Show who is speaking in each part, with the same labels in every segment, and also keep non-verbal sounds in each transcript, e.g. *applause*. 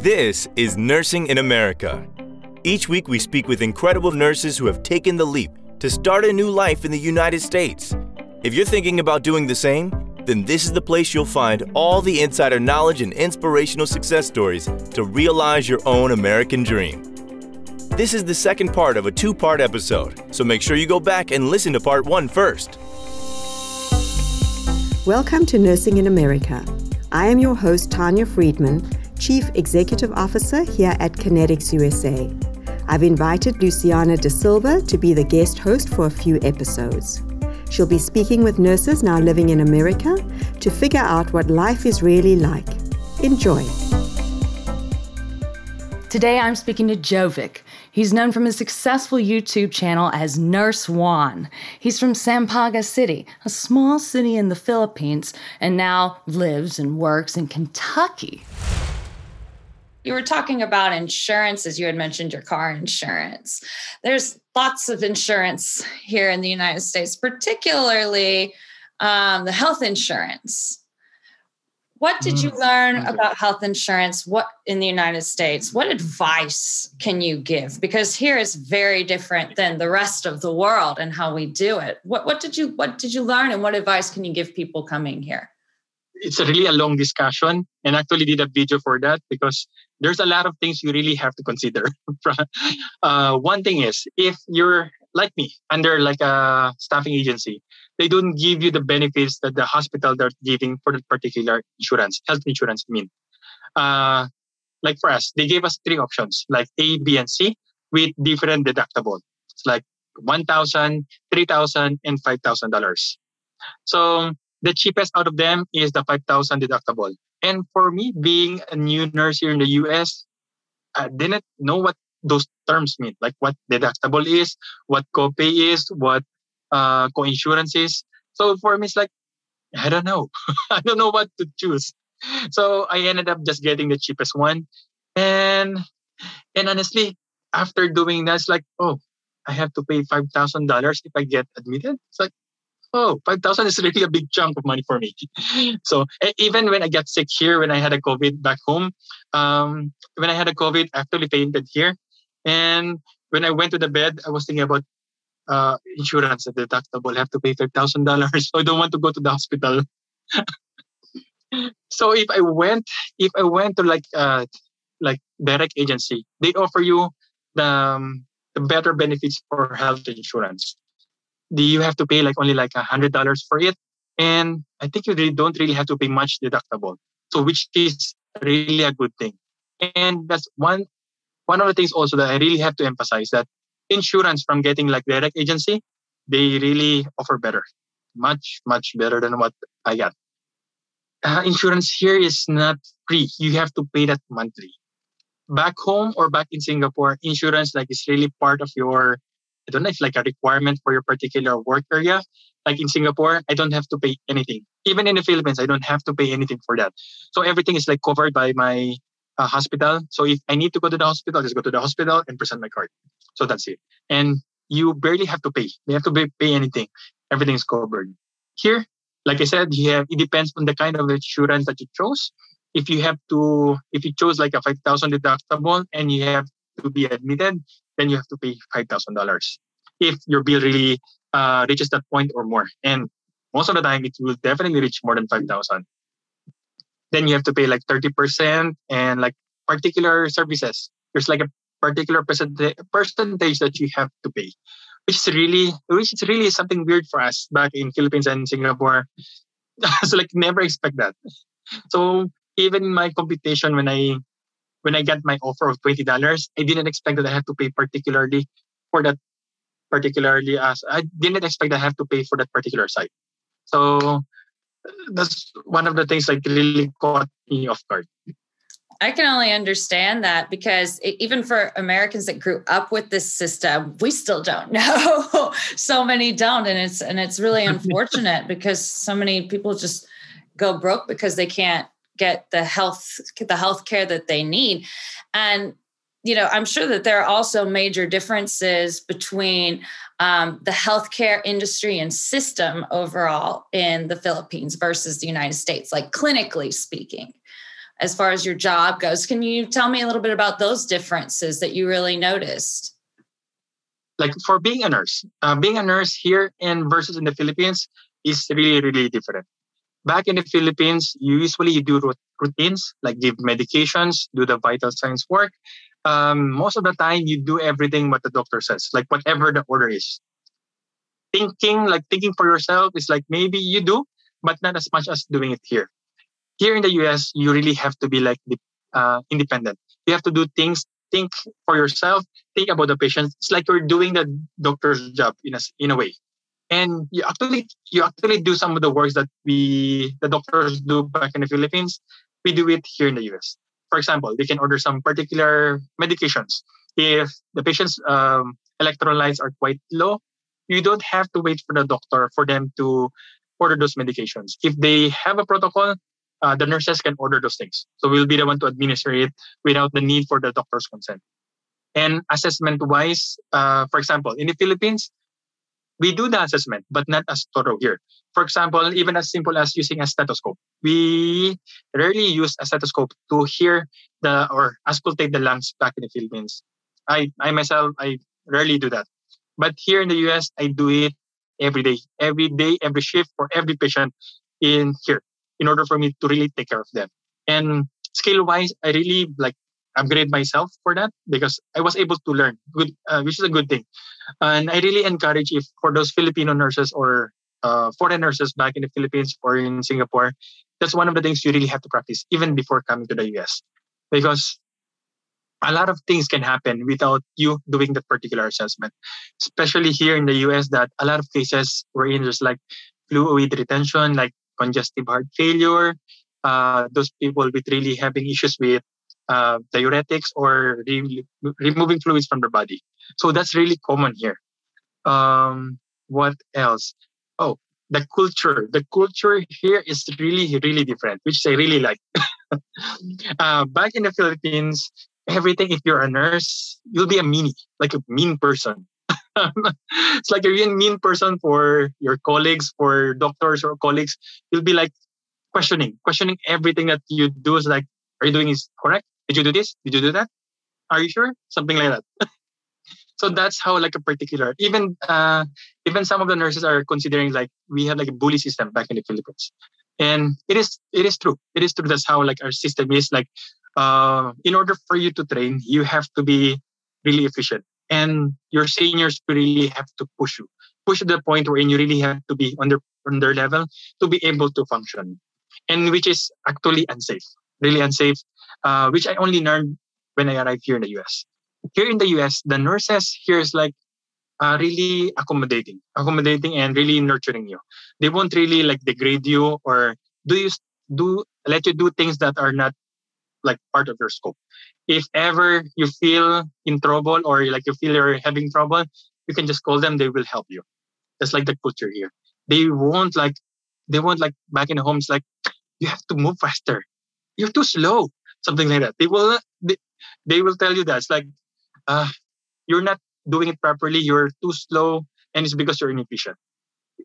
Speaker 1: This is Nursing in America. Each week, we speak with incredible nurses who have taken the leap to start a new life in the United States. If you're thinking about doing the same, then this is the place you'll find all the insider knowledge and inspirational success stories to realize your own American dream. This is the second part of a two part episode, so make sure you go back and listen to part one first.
Speaker 2: Welcome to Nursing in America. I am your host, Tanya Friedman, Chief Executive Officer here at Connetics USA. I've invited Luciana De Silva to be the guest host for a few episodes. She'll be speaking with nurses now living in America to figure out what life is really like. Enjoy.
Speaker 3: Today I'm speaking to Jovic. He's known from his successful YouTube channel as Nurse Juan. He's from Sampaga City, a small city in the Philippines, and now lives and works in Kentucky. You were talking about insurance as you had mentioned your car insurance. There's lots of insurance here in the United States, particularly um, the health insurance. What did you mm, learn about health insurance? What in the United States? What advice can you give? Because here is very different than the rest of the world and how we do it. What what did you what did you learn and what advice can you give people coming here?
Speaker 4: It's a really a long discussion and actually did a video for that because there's a lot of things you really have to consider. *laughs* uh, one thing is if you're like me under like a staffing agency they don't give you the benefits that the hospital they're giving for the particular insurance, health insurance I mean. Uh, like for us, they gave us three options, like A, B, and C with different deductible. It's like $1,000, $3,000, and $5,000. So the cheapest out of them is the 5,000 deductible. And for me, being a new nurse here in the US, I didn't know what those terms mean, like what deductible is, what copay is, what uh, co-insurances. So for me, it's like, I don't know. *laughs* I don't know what to choose. So I ended up just getting the cheapest one. And and honestly, after doing that, it's like, oh, I have to pay five thousand dollars if I get admitted. It's like, oh, five thousand is really a big chunk of money for me. *laughs* so even when I got sick here, when I had a COVID back home, um, when I had a COVID, I actually fainted here. And when I went to the bed, I was thinking about uh, insurance and deductible. I have to pay five thousand dollars. *laughs* So I don't want to go to the hospital. *laughs* so if I went, if I went to like uh, like direct agency, they offer you the, um, the better benefits for health insurance. Do you have to pay like only like a hundred dollars for it? And I think you really don't really have to pay much deductible. So which is really a good thing. And that's one one of the things also that I really have to emphasize that insurance from getting like direct agency, they really offer better, much, much better than what I got. Uh, insurance here is not free. You have to pay that monthly. Back home or back in Singapore, insurance like is really part of your, I don't know if like a requirement for your particular work area. Like in Singapore, I don't have to pay anything. Even in the Philippines, I don't have to pay anything for that. So everything is like covered by my uh, hospital. So if I need to go to the hospital, just go to the hospital and present my card. So that's it. And you barely have to pay. You have to pay, pay anything. Everything's covered. Here, like I said, you have, it depends on the kind of insurance that you chose. If you have to, if you chose like a 5,000 deductible and you have to be admitted, then you have to pay $5,000. If your bill really uh, reaches that point or more. And most of the time, it will definitely reach more than 5,000 then you have to pay like 30% and like particular services there's like a particular percentage percentage that you have to pay which is really which is really something weird for us back in philippines and singapore *laughs* so like never expect that so even my computation when i when i got my offer of $20 i didn't expect that i have to pay particularly for that particularly as i didn't expect i have to pay for that particular site so that's one of the things that really caught me off guard.
Speaker 3: I can only understand that because it, even for Americans that grew up with this system, we still don't *laughs* know. so many don't, and it's and it's really *laughs* unfortunate because so many people just go broke because they can't get the health the health care that they need. And you know, I'm sure that there are also major differences between um, the healthcare industry and system overall in the Philippines versus the United States, like clinically speaking. as far as your job goes. Can you tell me a little bit about those differences that you really noticed?
Speaker 4: Like for being a nurse, uh, being a nurse here in versus in the Philippines is really, really different. Back in the Philippines, you usually you do routines like give medications, do the vital signs work. Um, most of the time, you do everything what the doctor says, like whatever the order is. Thinking, like thinking for yourself, is like maybe you do, but not as much as doing it here. Here in the US, you really have to be like uh, independent. You have to do things, think for yourself, think about the patient. It's like you're doing the doctor's job in a, in a way. And you actually you actually do some of the works that we the doctors do back in the Philippines. We do it here in the US. For example, we can order some particular medications. If the patient's um, electrolytes are quite low, you don't have to wait for the doctor for them to order those medications. If they have a protocol, uh, the nurses can order those things. So we'll be the one to administer it without the need for the doctor's consent. And assessment wise, uh, for example, in the Philippines, we do the assessment, but not as thorough here. For example, even as simple as using a stethoscope, we rarely use a stethoscope to hear the or auscultate the lungs back in the Philippines. I, I myself, I rarely do that. But here in the US, I do it every day, every day, every shift for every patient in here in order for me to really take care of them. And skill wise, I really like upgrade myself for that because I was able to learn, good, uh, which is a good thing. And I really encourage if for those Filipino nurses or uh, foreign nurses back in the Philippines or in Singapore, that's one of the things you really have to practice even before coming to the US, because a lot of things can happen without you doing that particular assessment. Especially here in the US, that a lot of cases were in just like fluid retention, like congestive heart failure, uh, those people with really having issues with uh, diuretics or re- removing fluids from their body. So that's really common here. Um, what else? Oh, the culture. The culture here is really, really different, which I really like. *laughs* uh, back in the Philippines, everything, if you're a nurse, you'll be a meanie, like a mean person. *laughs* it's like you're a mean person for your colleagues, for doctors or colleagues. You'll be like questioning, questioning everything that you do. Is like, are you doing is correct? Did you do this? Did you do that? Are you sure? Something like that. *laughs* so that's how like a particular even uh, even some of the nurses are considering like we have like a bully system back in the Philippines, and it is it is true. It is true. That's how like our system is. Like, uh, in order for you to train, you have to be really efficient and your seniors really have to push you push to the point where you really have to be on their on their level to be able to function and which is actually unsafe really unsafe uh, which i only learned when i arrived here in the us here in the us the nurses here is like uh, really accommodating accommodating and really nurturing you they won't really like degrade you or do you do let you do things that are not like part of your scope if ever you feel in trouble or like you feel you're having trouble, you can just call them. They will help you. That's like the culture here. They won't like, they won't like back in the homes like, you have to move faster. You're too slow. Something like that. They will, they, they will tell you that it's like, uh, you're not doing it properly. You're too slow, and it's because you're inefficient.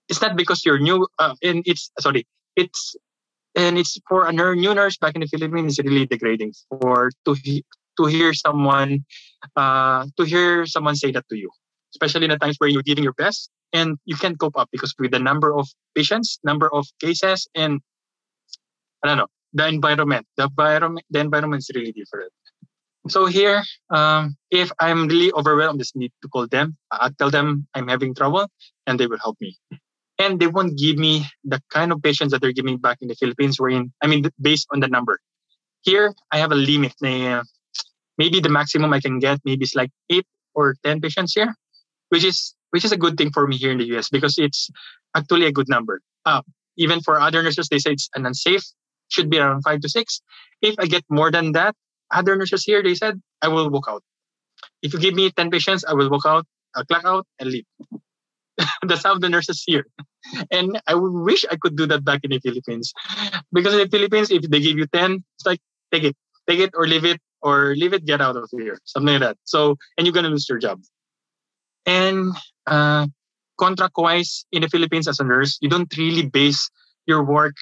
Speaker 4: It's not because you're new. Uh, and it's sorry. It's and it's for a new nurse back in the Philippines. It's really degrading for to to hear someone uh, to hear someone say that to you, especially in the times where you're giving your best and you can't cope up because with the number of patients, number of cases, and I don't know the environment. The environment, the environment is really different. So here, um, if I'm really overwhelmed, I just need to call them. I'll tell them I'm having trouble, and they will help me and they won't give me the kind of patients that they're giving back in the Philippines. Wherein, I mean, based on the number. Here, I have a limit. Maybe the maximum I can get maybe it's like eight or ten patients here, which is which is a good thing for me here in the US because it's actually a good number. Uh, even for other nurses, they say it's an unsafe, should be around five to six. If I get more than that, other nurses here, they said, I will walk out. If you give me 10 patients, I will walk out, I'll clock out and leave. *laughs* That's how the nurses here. *laughs* And I wish I could do that back in the Philippines. Because in the Philippines, if they give you 10, it's like, take it, take it or leave it, or leave it, get out of here, something like that. So, and you're going to lose your job. And uh, contract wise, in the Philippines as a nurse, you don't really base your work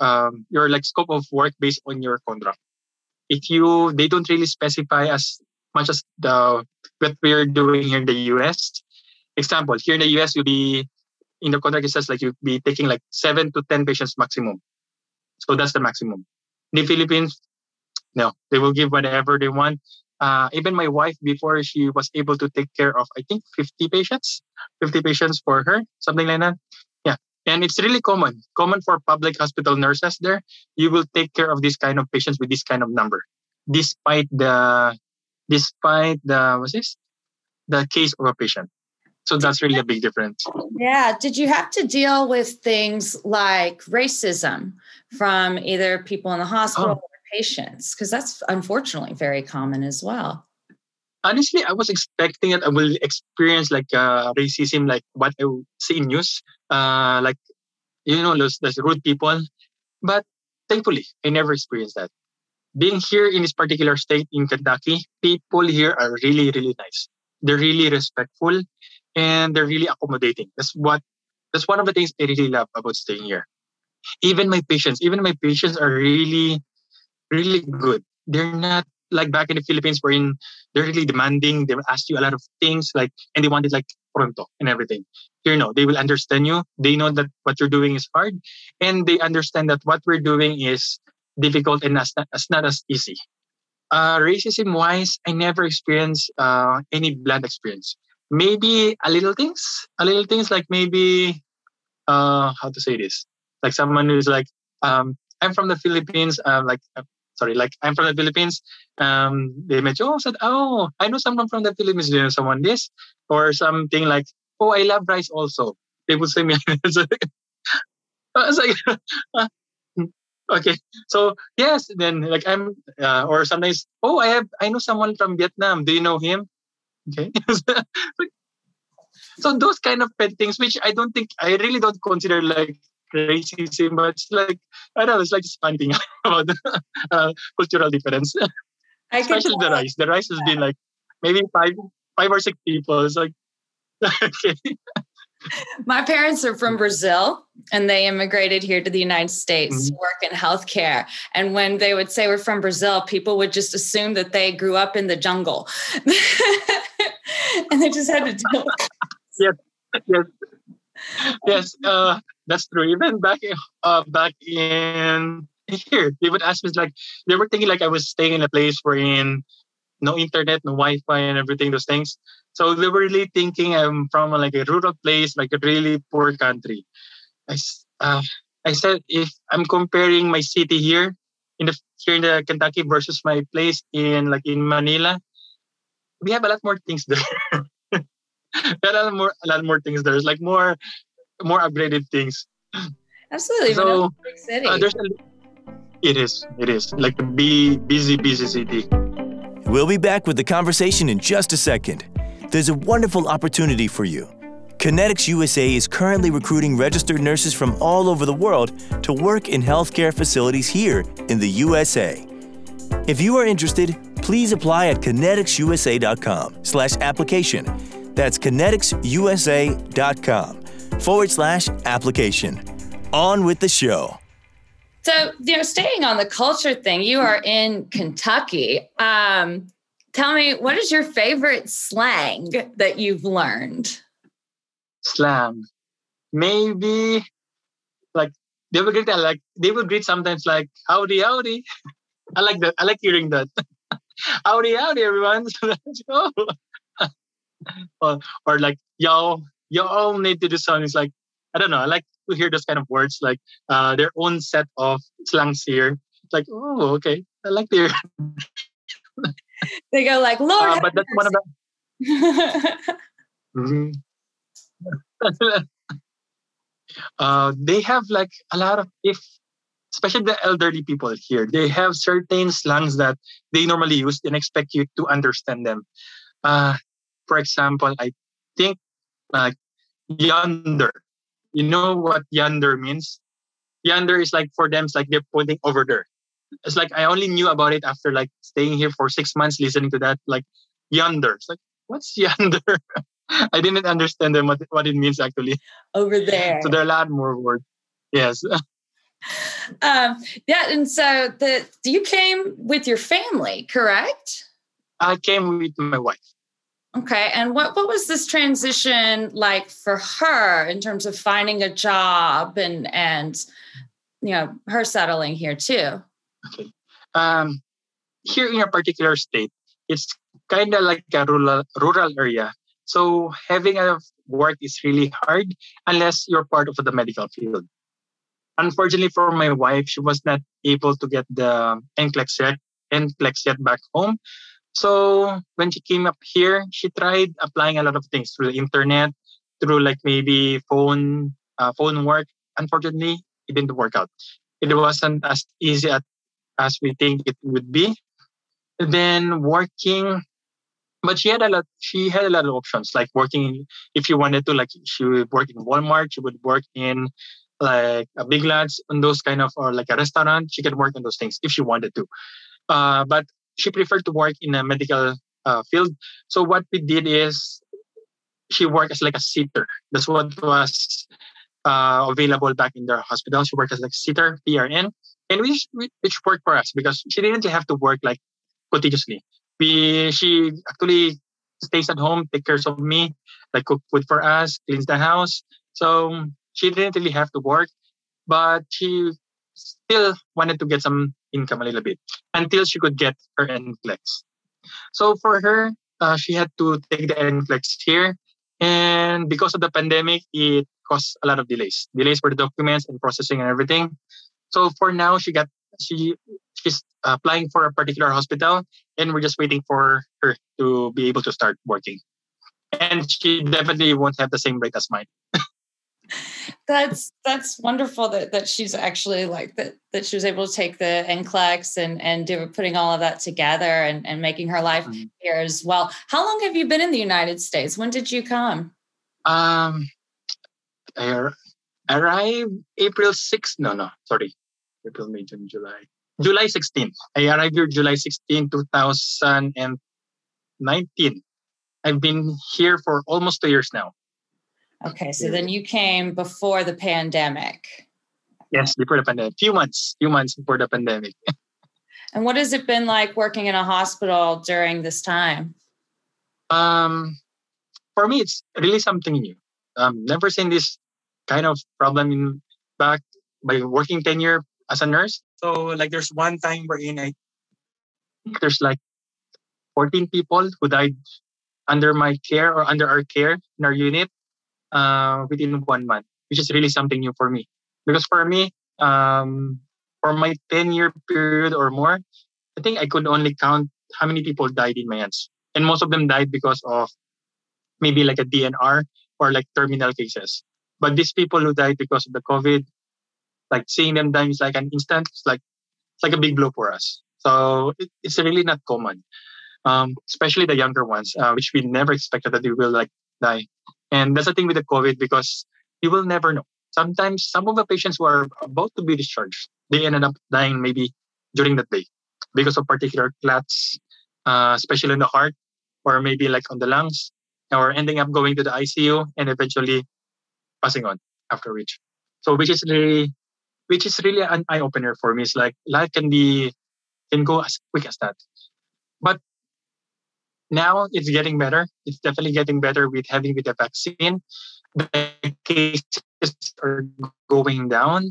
Speaker 4: um, your like scope of work based on your contract. If you they don't really specify as much as the what we're doing here in the US. Example, here in the US you'll be in the contract it says like you'll be taking like seven to ten patients maximum. So that's the maximum. In the Philippines, no, they will give whatever they want. Uh, even my wife, before she was able to take care of, I think 50 patients, 50 patients for her, something like that. And it's really common, common for public hospital nurses there. You will take care of this kind of patients with this kind of number, despite the, despite the, what's this? The case of a patient. So that's really a big difference.
Speaker 3: Yeah. Did you have to deal with things like racism from either people in the hospital oh. or patients? Because that's unfortunately very common as well.
Speaker 4: Honestly, I was expecting that I will experience like uh, racism, like what I see in news, uh, like you know, those, those rude people. But thankfully, I never experienced that. Being here in this particular state in Kentucky, people here are really, really nice. They're really respectful and they're really accommodating. That's what that's one of the things I really love about staying here. Even my patients, even my patients are really, really good. They're not like back in the Philippines wherein they're really demanding. They will ask you a lot of things like and they want it like pronto and everything. Here no, they will understand you. They know that what you're doing is hard and they understand that what we're doing is difficult and as not, as not as easy. Uh, racism wise, I never experienced uh, any blunt experience maybe a little things, a little things like maybe uh how to say this, like someone who's like um I'm from the Philippines, um like sorry, like I'm from the Philippines. Um, they met you. Oh, said, oh, I know someone from the Philippines. Do you know someone this or something like, oh, I love rice also. They would say me. *laughs* I was like, uh, *laughs* okay, so yes. Then like I'm, uh, or sometimes, oh, I have, I know someone from Vietnam. Do you know him? Okay. *laughs* so those kind of pet things, which I don't think, I really don't consider like racism, but it's like, I don't know, it's like just fun thing *laughs* about the, uh, cultural difference. *laughs* Especially the rice. The rice has been like maybe five, five or six people. It's like, *laughs* okay.
Speaker 3: My parents are from Brazil and they immigrated here to the United States mm-hmm. to work in healthcare. And when they would say we're from Brazil, people would just assume that they grew up in the jungle. and they just had to deal
Speaker 4: Yes, yes. Yes, uh, that's true. Even back in, uh, back in here, they would ask me like they were thinking like I was staying in a place where in no internet, no Wi-Fi, and everything those things. So they were really thinking I'm from like a rural place, like a really poor country. I, uh, I said if I'm comparing my city here in the here in the Kentucky versus my place in like in Manila, we have a lot more things there. *laughs* a lot more a lot more things there. There's like more more upgraded things.
Speaker 3: Absolutely. So uh, there's a,
Speaker 4: it is it is like a busy busy city.
Speaker 1: We'll be back with the conversation in just a second. There's a wonderful opportunity for you. Connetics USA is currently recruiting registered nurses from all over the world to work in healthcare facilities here in the USA. If you are interested, please apply at conneticsusa.com slash application That's conneticsusa.com forward slash application. On with the show.
Speaker 3: So, you know, staying on the culture thing, you are in Kentucky. Um, tell me, what is your favorite slang that you've learned?
Speaker 4: Slang. Maybe like they will greet like they will greet sometimes like howdy howdy. *laughs* I like that. I like hearing that. *laughs* howdy howdy everyone. *laughs* or, or like y'all y'all need to do something. Like I don't know. I like to hear those kind of words, like uh, their own set of slangs here. It's like, oh, okay. I like their. *laughs*
Speaker 3: they go like, Lord. Uh,
Speaker 4: but that's one of the. mm-hmm. *laughs* uh, they have like a lot of if especially the elderly people here they have certain slangs that they normally use and expect you to understand them uh, for example i think like yonder you know what yonder means? Yonder is like for them, it's like they're pointing over there. It's like I only knew about it after like staying here for six months, listening to that. Like yonder, it's like what's *laughs* yonder? I didn't understand them what what it means actually.
Speaker 3: Over there.
Speaker 4: So there are a lot more words. Yes. *laughs*
Speaker 3: um, yeah, and so the you came with your family, correct?
Speaker 4: I came with my wife.
Speaker 3: Okay, and what what was this transition like for her in terms of finding a job and and you know her settling here too?
Speaker 4: Okay, um, here in a particular state, it's kind of like a rural rural area. So having a work is really hard unless you're part of the medical field. Unfortunately for my wife, she was not able to get the NCLEX yet, NCLEX yet back home. So when she came up here, she tried applying a lot of things through the internet, through like maybe phone uh, phone work. Unfortunately, it didn't work out. It wasn't as easy as, as we think it would be. Then working but she had a lot she had a lot of options like working if you wanted to like she would work in walmart she would work in like a big lots and those kind of or like a restaurant she could work on those things if she wanted to uh, but she preferred to work in a medical uh, field. So what we did is she worked as like a sitter. That's what was uh, available back in the hospital. She worked as like a sitter prn and which which worked for us because she didn't have to work like continuously. We she actually stays at home, takes care of me, like cook food for us, cleans the house. So she didn't really have to work, but she still wanted to get some income a little bit until she could get her NCLEX. So for her, uh, she had to take the NCLEX here. And because of the pandemic, it caused a lot of delays. Delays for the documents and processing and everything. So for now, she got she she's applying for a particular hospital and we're just waiting for her to be able to start working and she definitely won't have the same rate as mine *laughs*
Speaker 3: that's that's wonderful that that she's actually like that that she was able to take the NCLEX and and do putting all of that together and and making her life mm-hmm. here as well. How long have you been in the United States? When did you come?
Speaker 4: Um, I arrived April 6th. No, no, sorry, April, May, June, July. July 16th. I arrived here July 16, 2019. I've been here for almost two years now.
Speaker 3: Okay, so then you came before the pandemic.
Speaker 4: Yes, before the pandemic. Few months, few months before the pandemic. *laughs*
Speaker 3: and what has it been like working in a hospital during this time?
Speaker 4: Um, for me, it's really something new. Um, never seen this kind of problem in back by working tenure as a nurse. So like there's one time wherein I think there's like 14 people who died under my care or under our care in our unit uh, within one month, which is really something new for me. Because for me, um, for my 10 year period or more, I think I could only count how many people died in my hands. And most of them died because of maybe like a DNR or like terminal cases. But these people who died because of the COVID like seeing them die is like an instant it's like it's like a big blow for us so it, it's really not common um, especially the younger ones uh, which we never expected that they will like die and that's the thing with the covid because you will never know sometimes some of the patients who are about to be discharged they ended up dying maybe during that day because of particular clots uh, especially in the heart or maybe like on the lungs or ending up going to the icu and eventually passing on after which so which is really which is really an eye opener for me. It's like life can be can go as quick as that. But now it's getting better. It's definitely getting better with having with the vaccine. The cases are going down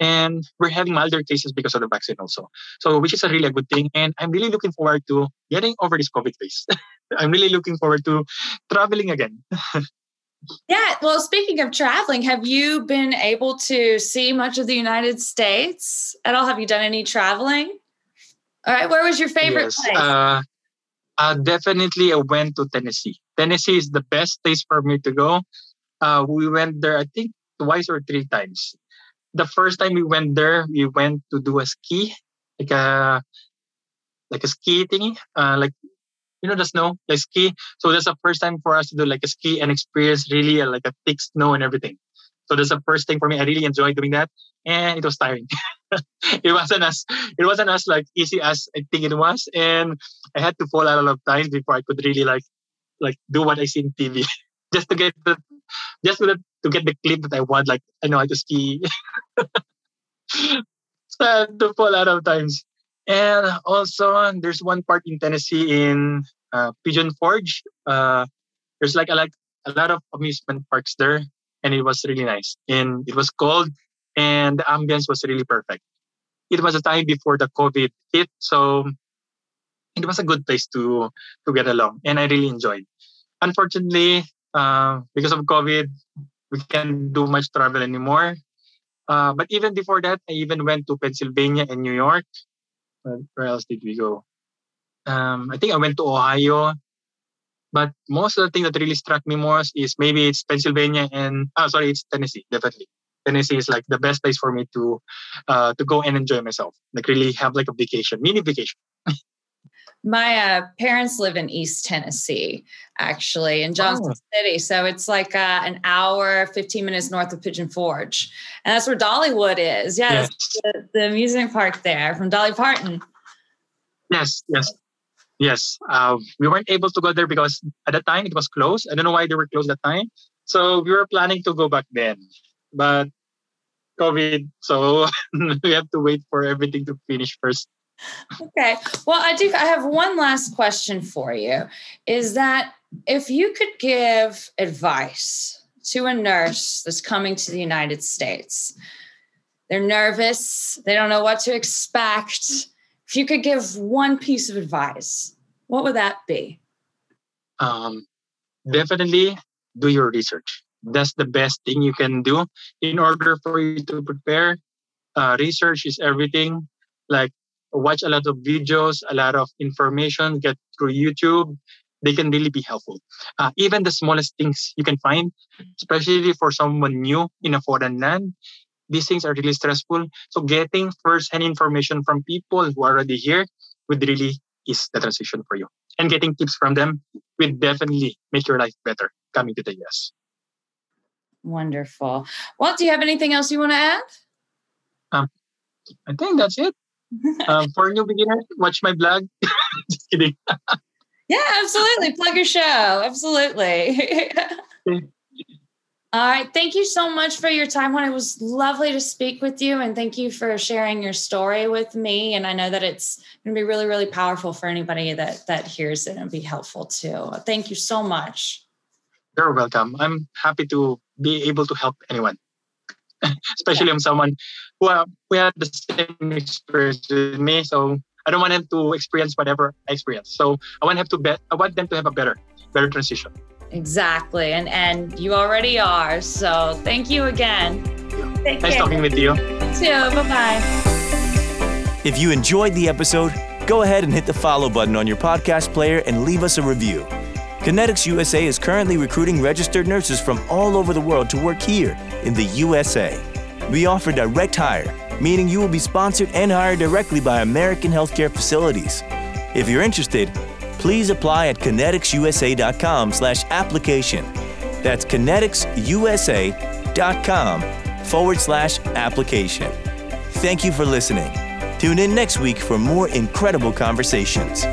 Speaker 4: and we're having milder cases because of the vaccine also. So which is a really a good thing. And I'm really looking forward to getting over this COVID phase. *laughs* I'm really looking forward to traveling again. *laughs*
Speaker 3: Yeah. Well, speaking of traveling, have you been able to see much of the United States at all? Have you done any traveling? All right. Where was your favorite yes, place? Uh,
Speaker 4: uh, definitely, I went to Tennessee. Tennessee is the best place for me to go. Uh, we went there, I think, twice or three times. The first time we went there, we went to do a ski, like a like a ski thingy, uh, like you know the snow, like ski. So that's the first time for us to do like a ski and experience really a, like a thick snow and everything. So that's the first thing for me. I really enjoyed doing that, and it was tiring. *laughs* *laughs* it wasn't as it wasn't as like easy as I think it was, and I had to fall out a lot of times before I could really like like do what I see in TV, *laughs* just to get the just to, to get the clip that I want. Like I know how to ski. *laughs* so I had to fall out of times. And also, there's one park in Tennessee in uh, Pigeon Forge. Uh, there's like a, like a lot of amusement parks there, and it was really nice. And it was cold, and the ambience was really perfect. It was a time before the COVID hit, so it was a good place to to get along, and I really enjoyed. Unfortunately, uh, because of COVID, we can't do much travel anymore. Uh, but even before that, I even went to Pennsylvania and New York. Where else did we go? Um, I think I went to Ohio. But most of the thing that really struck me most is maybe it's Pennsylvania and oh sorry, it's Tennessee, definitely. Tennessee is like the best place for me to uh, to go and enjoy myself. Like really have like a vacation, mini vacation. *laughs*
Speaker 3: My uh, parents live in East Tennessee, actually, in Johnson oh. City. So it's like uh, an hour, 15 minutes north of Pigeon Forge. And that's where Dollywood is. Yeah, yes. the, the, amusement park there from Dolly Parton.
Speaker 4: Yes, yes, yes. Uh, we weren't able to go there because at the time it was closed. I don't know why they were closed at the time. So we were planning to go back then. But COVID, so *laughs* we have to wait for everything to finish first
Speaker 3: okay. Well, I do. I have one last question for you. Is that if you could give advice to a nurse that's coming to the United States, they're nervous, they don't know what to expect. If you could give one piece of advice, what would that be?
Speaker 4: Um, definitely do your research. That's the best thing you can do in order for you to prepare. Uh, research is everything. Like watch a lot of videos, a lot of information, get through YouTube. They can really be helpful. Uh, even the smallest things you can find, especially for someone new in a foreign land, these things are really stressful. So getting first-hand information from people who are already here would really ease the transition for you. And getting tips from them will definitely make your life better coming to the US.
Speaker 3: Wonderful. Well, do you have anything else you want to add?
Speaker 4: Um, I think that's it *laughs* um, for new beginners, watch my blog. *laughs* Just kidding.
Speaker 3: yeah, absolutely. Plug your show. Absolutely. *laughs* All right. Thank you so much for your time. When it was lovely to speak with you, and thank you for sharing your story with me. And I know that it's going to be really, really powerful for anybody that that hears it and be helpful too. Thank you so much.
Speaker 4: You're welcome. I'm happy to be able to help anyone. *laughs* especially yeah. I'm someone who, uh, who had the same experience with me. So I don't want them to experience whatever I experienced. So I want them to bet. I want them to have a better, better transition.
Speaker 3: Exactly, and and you already are. So thank you again.
Speaker 4: Take nice care. talking with you.
Speaker 3: You too. Bye bye.
Speaker 1: If you enjoyed the episode, go ahead and hit the follow button on your podcast player and leave us a review. Connetics USA is currently recruiting registered nurses from all over the world to work here in the USA. We offer direct hire, meaning you will be sponsored and hired directly by American healthcare facilities. If you're interested, please apply at conneticsusa.com slash application. That's conneticsusa.com forward slash application. Thank you for listening. Tune in next week for more incredible conversations.